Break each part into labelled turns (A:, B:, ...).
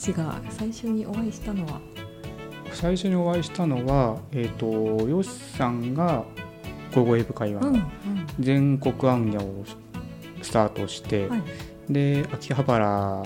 A: ちが最初にお会いしたのは？
B: 最初にお会いしたのは、えーと、よしさんが「午後エブ会話」の全国行脚をスタートして、はい、で秋葉原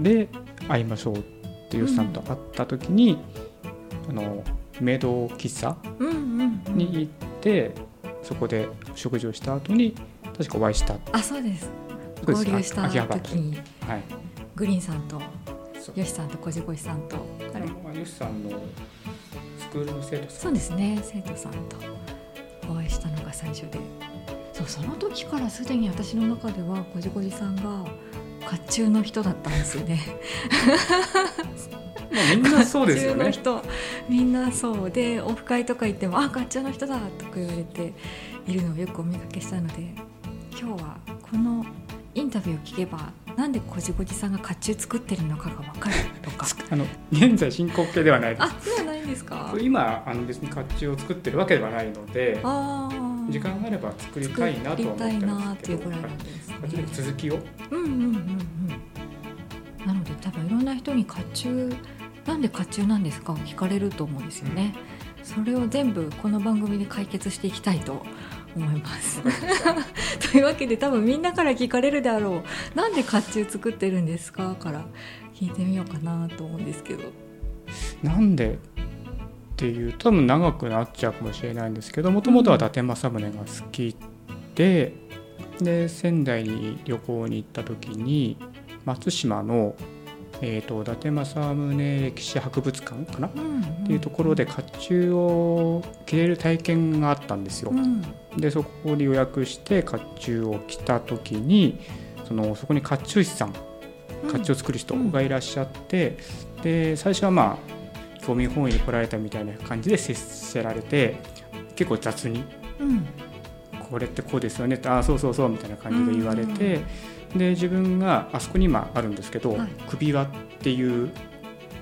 B: で会いましょうってよしさんと会った時に、うん、あのメイド喫茶に行って、そこで食事をした後に確かお会いした。
A: あそうです。合流した時に、はい、グリーンさんとよしさんとこじこしさんと。
B: あれ？よしさんのスクールの生徒さ
A: ん。そうですね生徒さんと。お会いしたのが最初で。そうその時からすでに私の中ではこじこじさんが甲冑の人だったんですよね。
B: まあみんなそうですよね。
A: みんなそうでオフ会とか行っても「あ甲冑の人だ」とか言われているのをよくお見かけしたので今日はこのインタビューを聞けばなんでこじこじさんが甲冑作ってるのかが分かるとか。
B: あの現在進行形ではないです。
A: あそうはないんですか。
B: 今あの別に甲冑を作ってるわけではないので時間があれば作りたいなと思ってますけど作りたいなっていうぐらいなんです、ね、続きを。うんうんうんうん
A: なので多分いろんな人に甲冑なんで甲冑なんですかを聞かれると思うんですよね、それを全部この番組で解決していきたいと思います というわけで多分みんなから聞かれるであろうなんで甲冑作ってるんですかから聞いてみようかなと思うんですけど。
B: なんでっていう多分長くなっちゃうかもしれないんですけどもともとは伊達政宗が好きでで仙台に旅行に行った時に松島のえーと、伊達政宗歴史博物館かな、うんうん、っていうところで甲冑を着れる体験があったんですよ。うん、でそこで予約して甲冑を着た時にそのそこに甲冑師さん甲冑を作る人がいらっしゃって、うん、で最初はまあ興味本位に来られたみたいな感じで接せられて結構雑に、うん、これってこうですよねってああそうそうそうみたいな感じで言われて。で自分があそこに今あるんですけど、はい、首輪っていう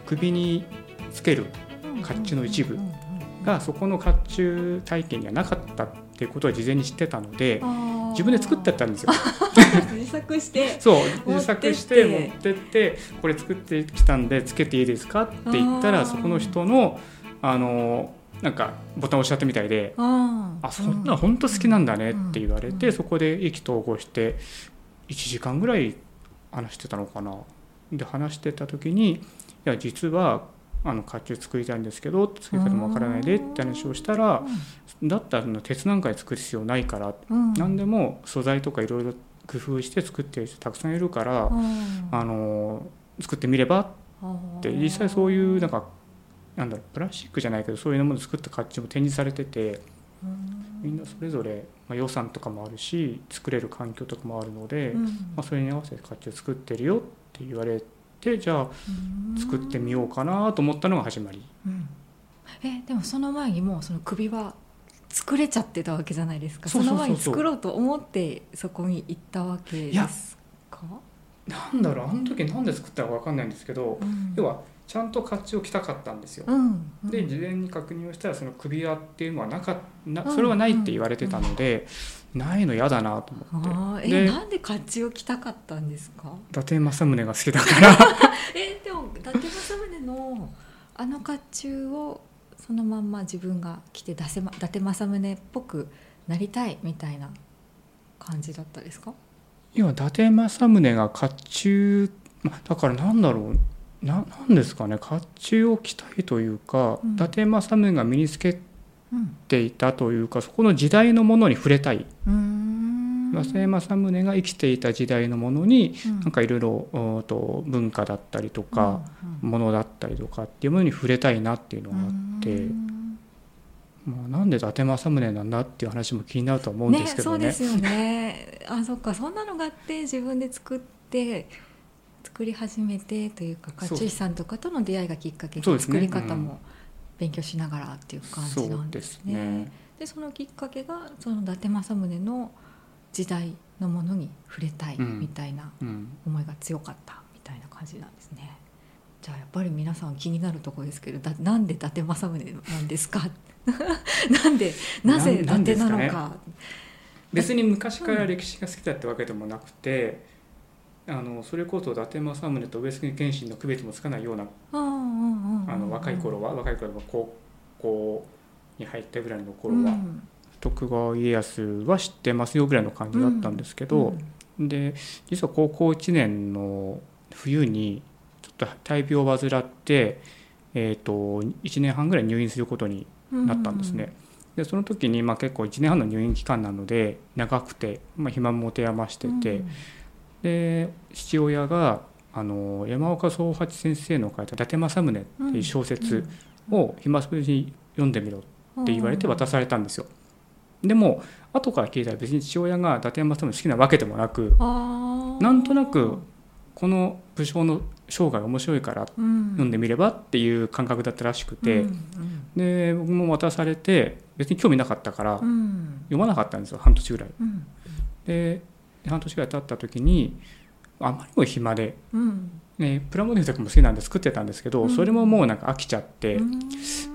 B: 首につける甲冑の一部がそこの甲冑体験にはなかったっていうことを事前に知ってたので自分で作ってったんですよ。
A: 自作して
B: そう自作して持ってってこれ作ってきたんでつけていいですかって言ったらそこの人のあのなんかボタンを押しちゃったみたいで「あそんな本当好きなんだね」って言われてそこで意気投合して1時間ぐらい話してたのかな。で話してた時に「いや実はあの甲冑作りたいんですけど作り方もわからないで」って話をしたら「だったら鉄なんかで作る必要ないから」何でも素材とかいろいろ工夫して作ってる人たくさんいるからあの作ってみればって実際そういうなんかなんだろうプラスチックじゃないけどそういうものを作った甲冑も展示されててみんなそれぞれ、まあ、予算とかもあるし作れる環境とかもあるので、うん、まあ、それに合わせて甲冑作ってるよって言われてじゃあ作ってみようかなと思ったのが始まり。うん、
A: えでもその前にもうその首は作れちゃってたわけじゃないですか。その前に作ろうと思ってそこに行ったわけですか？
B: なんだろう。あの時なんで作ったか分かんないんですけど、うん、要はちゃんと甲冑を着たかったんですよ。うんうん、で事前に確認をしたらその首輪っていうのはなかなそれはないって言われてたので、うんうん、ないの嫌だなと思って。
A: えなんで甲冑を着たかったんですか？
B: 伊達政宗が好きだから。
A: えでも伊達政宗のあの甲冑をそのまんま自分が着て伊達政宗っぽくなりたいみたいな感じだったですか？
B: 要は伊達政宗が甲冑だからなんだろうななんですかね甲冑を着たいというか、うん、伊達政宗が身につけていたというか、そこの時代のものに触れたい。伊達政宗が生きていた時代のものに、うん、なんかいろいろと文化だったりとか、うん、ものだったりとかっていうものに触れたいなっていうのがあって。まあ、なんで伊達政宗なんだっていう話も気になると思うんですけど
A: ね。ねそうですよね。あ、そっか、そんなのがあって自分で作って作り始めてというか甲冑師さんとかとの出会いがきっかけで作り方も勉強しながらっていう感じなんですね。そで、ね、でそのきっかけがその伊達政宗の時代のものに触れたいみたいな思いが強かったみたいな感じなんですね。じゃあやっぱり皆さん気になるところですけどだなんで伊達政宗なんですか？なんでなぜ伊達なのか、
B: ね、別に昔から歴史が好きだってわけでもなくてあのそれこそ伊達政宗と上杉謙信の区別もつかないような
A: あの
B: 若い頃は若い頃は高校に入ったぐらいの頃は、
A: うん。
B: 徳川家康は知ってますよぐらいの感じだったんですけど、で実は高校1年の冬にちょっと大病を患って、えー、と1年半ぐらい入院することに
A: うん
B: なったんですね。でその時にまあ結構1年半の入院期間なので長くて、まあ、暇も持て余してて、で父親があの山岡宗八先生の書いた「伊達政宗」っていう小説を暇つぶしに読んでみろって言われて渡されたんですよ。でも後から聞いたら別に父親が伊達政宗好きなわけでもなくなんとなくこの武将の生涯面白いから
A: うん。
B: 読んでみればっていう感覚だったらしくて、
A: うん
B: で僕も渡されて別に興味なかったから読まなかったんですよ半年ぐらい。
A: うん。
B: で半年ぐらい経った時にあまりにも暇で、
A: うん。
B: ね、プラモデルとかも好きなんで作ってたんですけど、
A: うん。
B: それももうなんか飽きちゃって、
A: うん。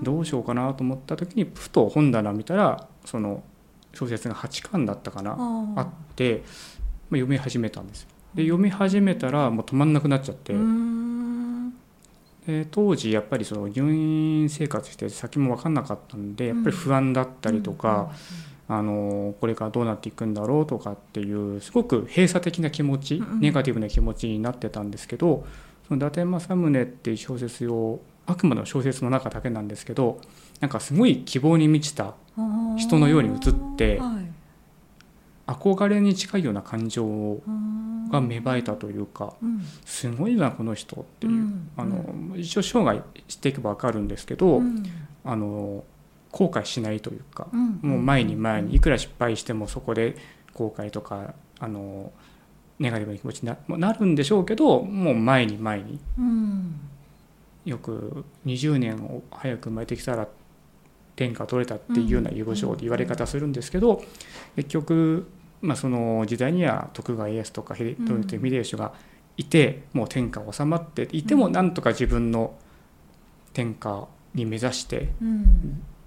B: どうしようかなと思った時にふと本棚見たらその小説が8巻だったかなあ
A: あ。
B: って、まあ、読み始めたんですよ。で読み始めたらもう止まんなくなっちゃって、で当時やっぱりその入院生活して先も分かんなかったんでやっぱり不安だったりとか、あのこれからどうなっていくんだろうとかっていうすごく閉鎖的な気持ち、ネガティブな気持ちになってたんですけどその伊達政宗っていう小説をあくまでも小説の中だけなんですけどなんかすごい希望に満ちた
A: うん
B: 人のように映って
A: はい。
B: 憧れに近いような感情
A: うん
B: が芽生えたというか
A: うん。
B: すごいなこの人っていう、
A: うん。
B: あの一応生涯知っていけば分かるんですけど、
A: うん。
B: あの後悔しないというか、
A: うん。
B: もう前に前にいくら失敗してもそこで後悔とかあのネガティブな気持ちにななるんでしょうけどもう前に前に。
A: うん。
B: よく20年を早く生まれてきたら天下取れたっていうような囲碁将で言われ方するんですけど結局、まあ、その時代には徳川家康とか秀吉がいてもう天下収まっていてもなんとか自分の天下に目指して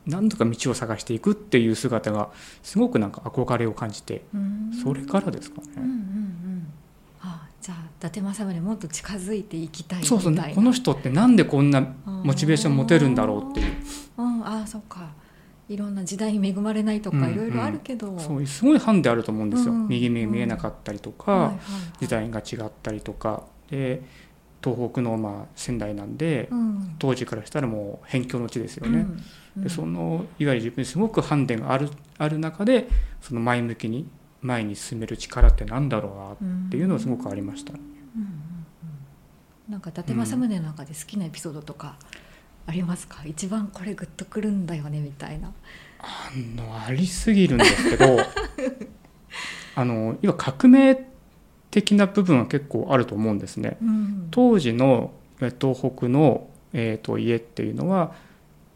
A: うん
B: なんとか道を探していくっていう姿がすごくなんか憧れを感じて
A: うん。
B: それからですかね。
A: うんうんうん。あじゃあ伊達政宗にもっと近づいていきたい
B: そ
A: いうな。
B: そうこの人ってなんでこんなモチベーション持てるんだろうっていう。
A: うんああそうか。いろんな時代に恵まれないとか
B: うん
A: いろいろあるけど、
B: そういうすごいハンデあると思うんですよ、
A: うん
B: 右目見えなかったりとか、時代が違ったりとか。で東北のまあ仙台なんで、
A: うん。
B: 当時からしたらもう辺境の地ですよね。
A: うん。
B: でそのいわゆる自分にすごくハンデがあるある中でその前向きに前に進める力ってなんだろうなっていうのはすごくありました。
A: うんうん。うん。なんか伊達政宗の中で好きなエピソードとかありますか、一番これグッとくるんだよねみたいな。
B: あのありすぎるんですけど あの要は革命的な部分は結構あると思うんですね。
A: うん。
B: 当時のえ東北の、えー、と家っていうのは、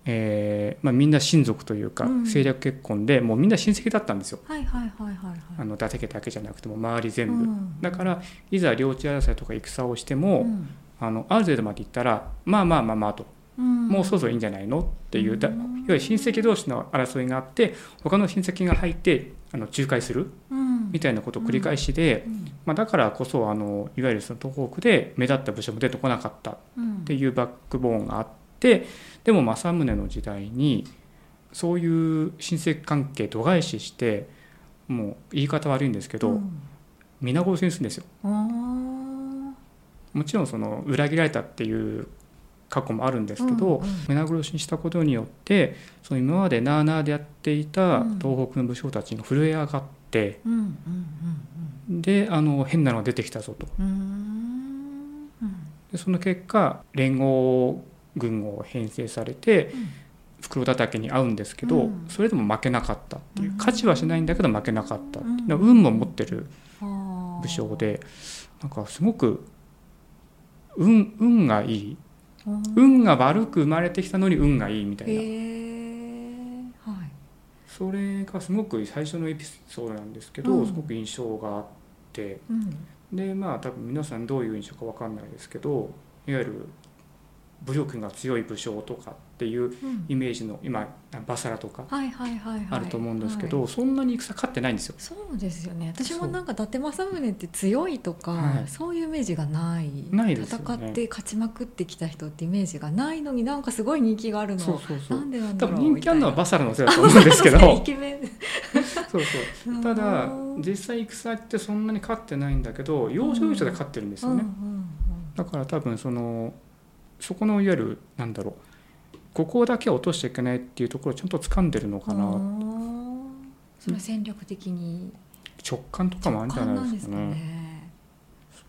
B: えーまあ、みんな親族というか
A: うん。
B: 政略結婚で、もうみんな親戚だったんですよ。
A: はいはいはいはいはい。
B: あの伊達家だけじゃなくても周り全部、
A: うん。
B: だからいざ領地争いとか戦をしても、
A: うん。
B: あのある程度まで行ったらまあまあまあまあと、
A: うん。
B: もうそろそろいいんじゃないのっていうだい
A: うん
B: わゆる親戚同士の争いがあって他の親戚が入ってあの仲介する。
A: うん
B: みたいなことを繰り返しで、
A: うん。
B: まあ、だからこそあのいわゆるその東北で目立った武将も出てこなかった
A: うん。
B: っていうバックボーンがあってでも政宗の時代にそういう親戚関係度外視してもう言い方悪いんですけど、
A: うん。
B: 皆殺しにするんですよ。もちろんその裏切られたっていう過去もあるんですけど、
A: うんうん。
B: 皆殺しにしたことによってその今までなあなあでやっていた
A: うん。
B: 東北の武将たちが震え上がっであの変なのが出てきたぞと。でその結果連合軍を編成されて
A: うん。
B: 袋叩きに遭うんですけど、
A: うん。
B: それでも負けなかったっていう。
A: うん。
B: 勝ちはしないんだけど負けなかったっていう。
A: うん。
B: 運も持ってる武将でなんかすごく運運がいい。
A: うん。
B: 運が悪く生まれてきたのに運がいいみたい
A: へ
B: なそれがすごく最初のエピソードなんですけど、
A: うん。
B: すごく印象があって。
A: うん。
B: でまあ多分皆さんどういう印象か分かんないですけどいわゆる武力が強い武将とかっていうイメージの今バサラとかあると思うんですけどそんなに戦勝ってないんですよ。
A: そうですよね。私もなんか伊達政宗って強いとか、はい、そういうイメージがない。
B: ないで
A: す、ね、戦って勝ちまくってきた人ってイメージがないのになんかすごい人気があるの。そうそうそう。なんでなんだろう多
B: 分人気あるのはバサラのせいだと思うんですけど。そうそう。ただ実際戦ってそんなに勝ってないんだけど要所要所で勝ってるんですよね。だから多分そのそこのいわゆるなんだろうここだけは落としちゃいけないっていうところをちゃんと掴んでるのかな。
A: それ戦略的に。
B: 直感とかもあるんじゃないですかね。ね。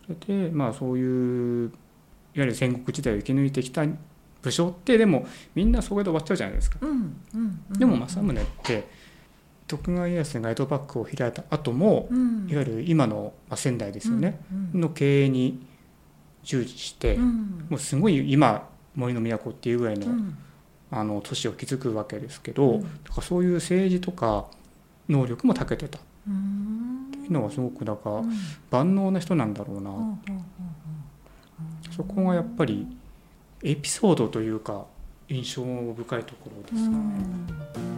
B: それでまあそういういわゆる戦国時代を生き抜いてきた武将ってでもみんなそこで終わっちゃうじゃないですか。
A: うんうんうん、
B: でも政宗って徳川家康が江戸幕府を開いた後も、うん、いわゆる今の仙台ですよね、の経営に従事して、うん、もうすごい今森の都っていうぐらいの,、あの都市を築くわけですけど、だからそういう政治とか能力も長けてた。っていうのはすごくだから万能な人なんだろうな。そこがやっぱりエピソードというか印象深いところですね。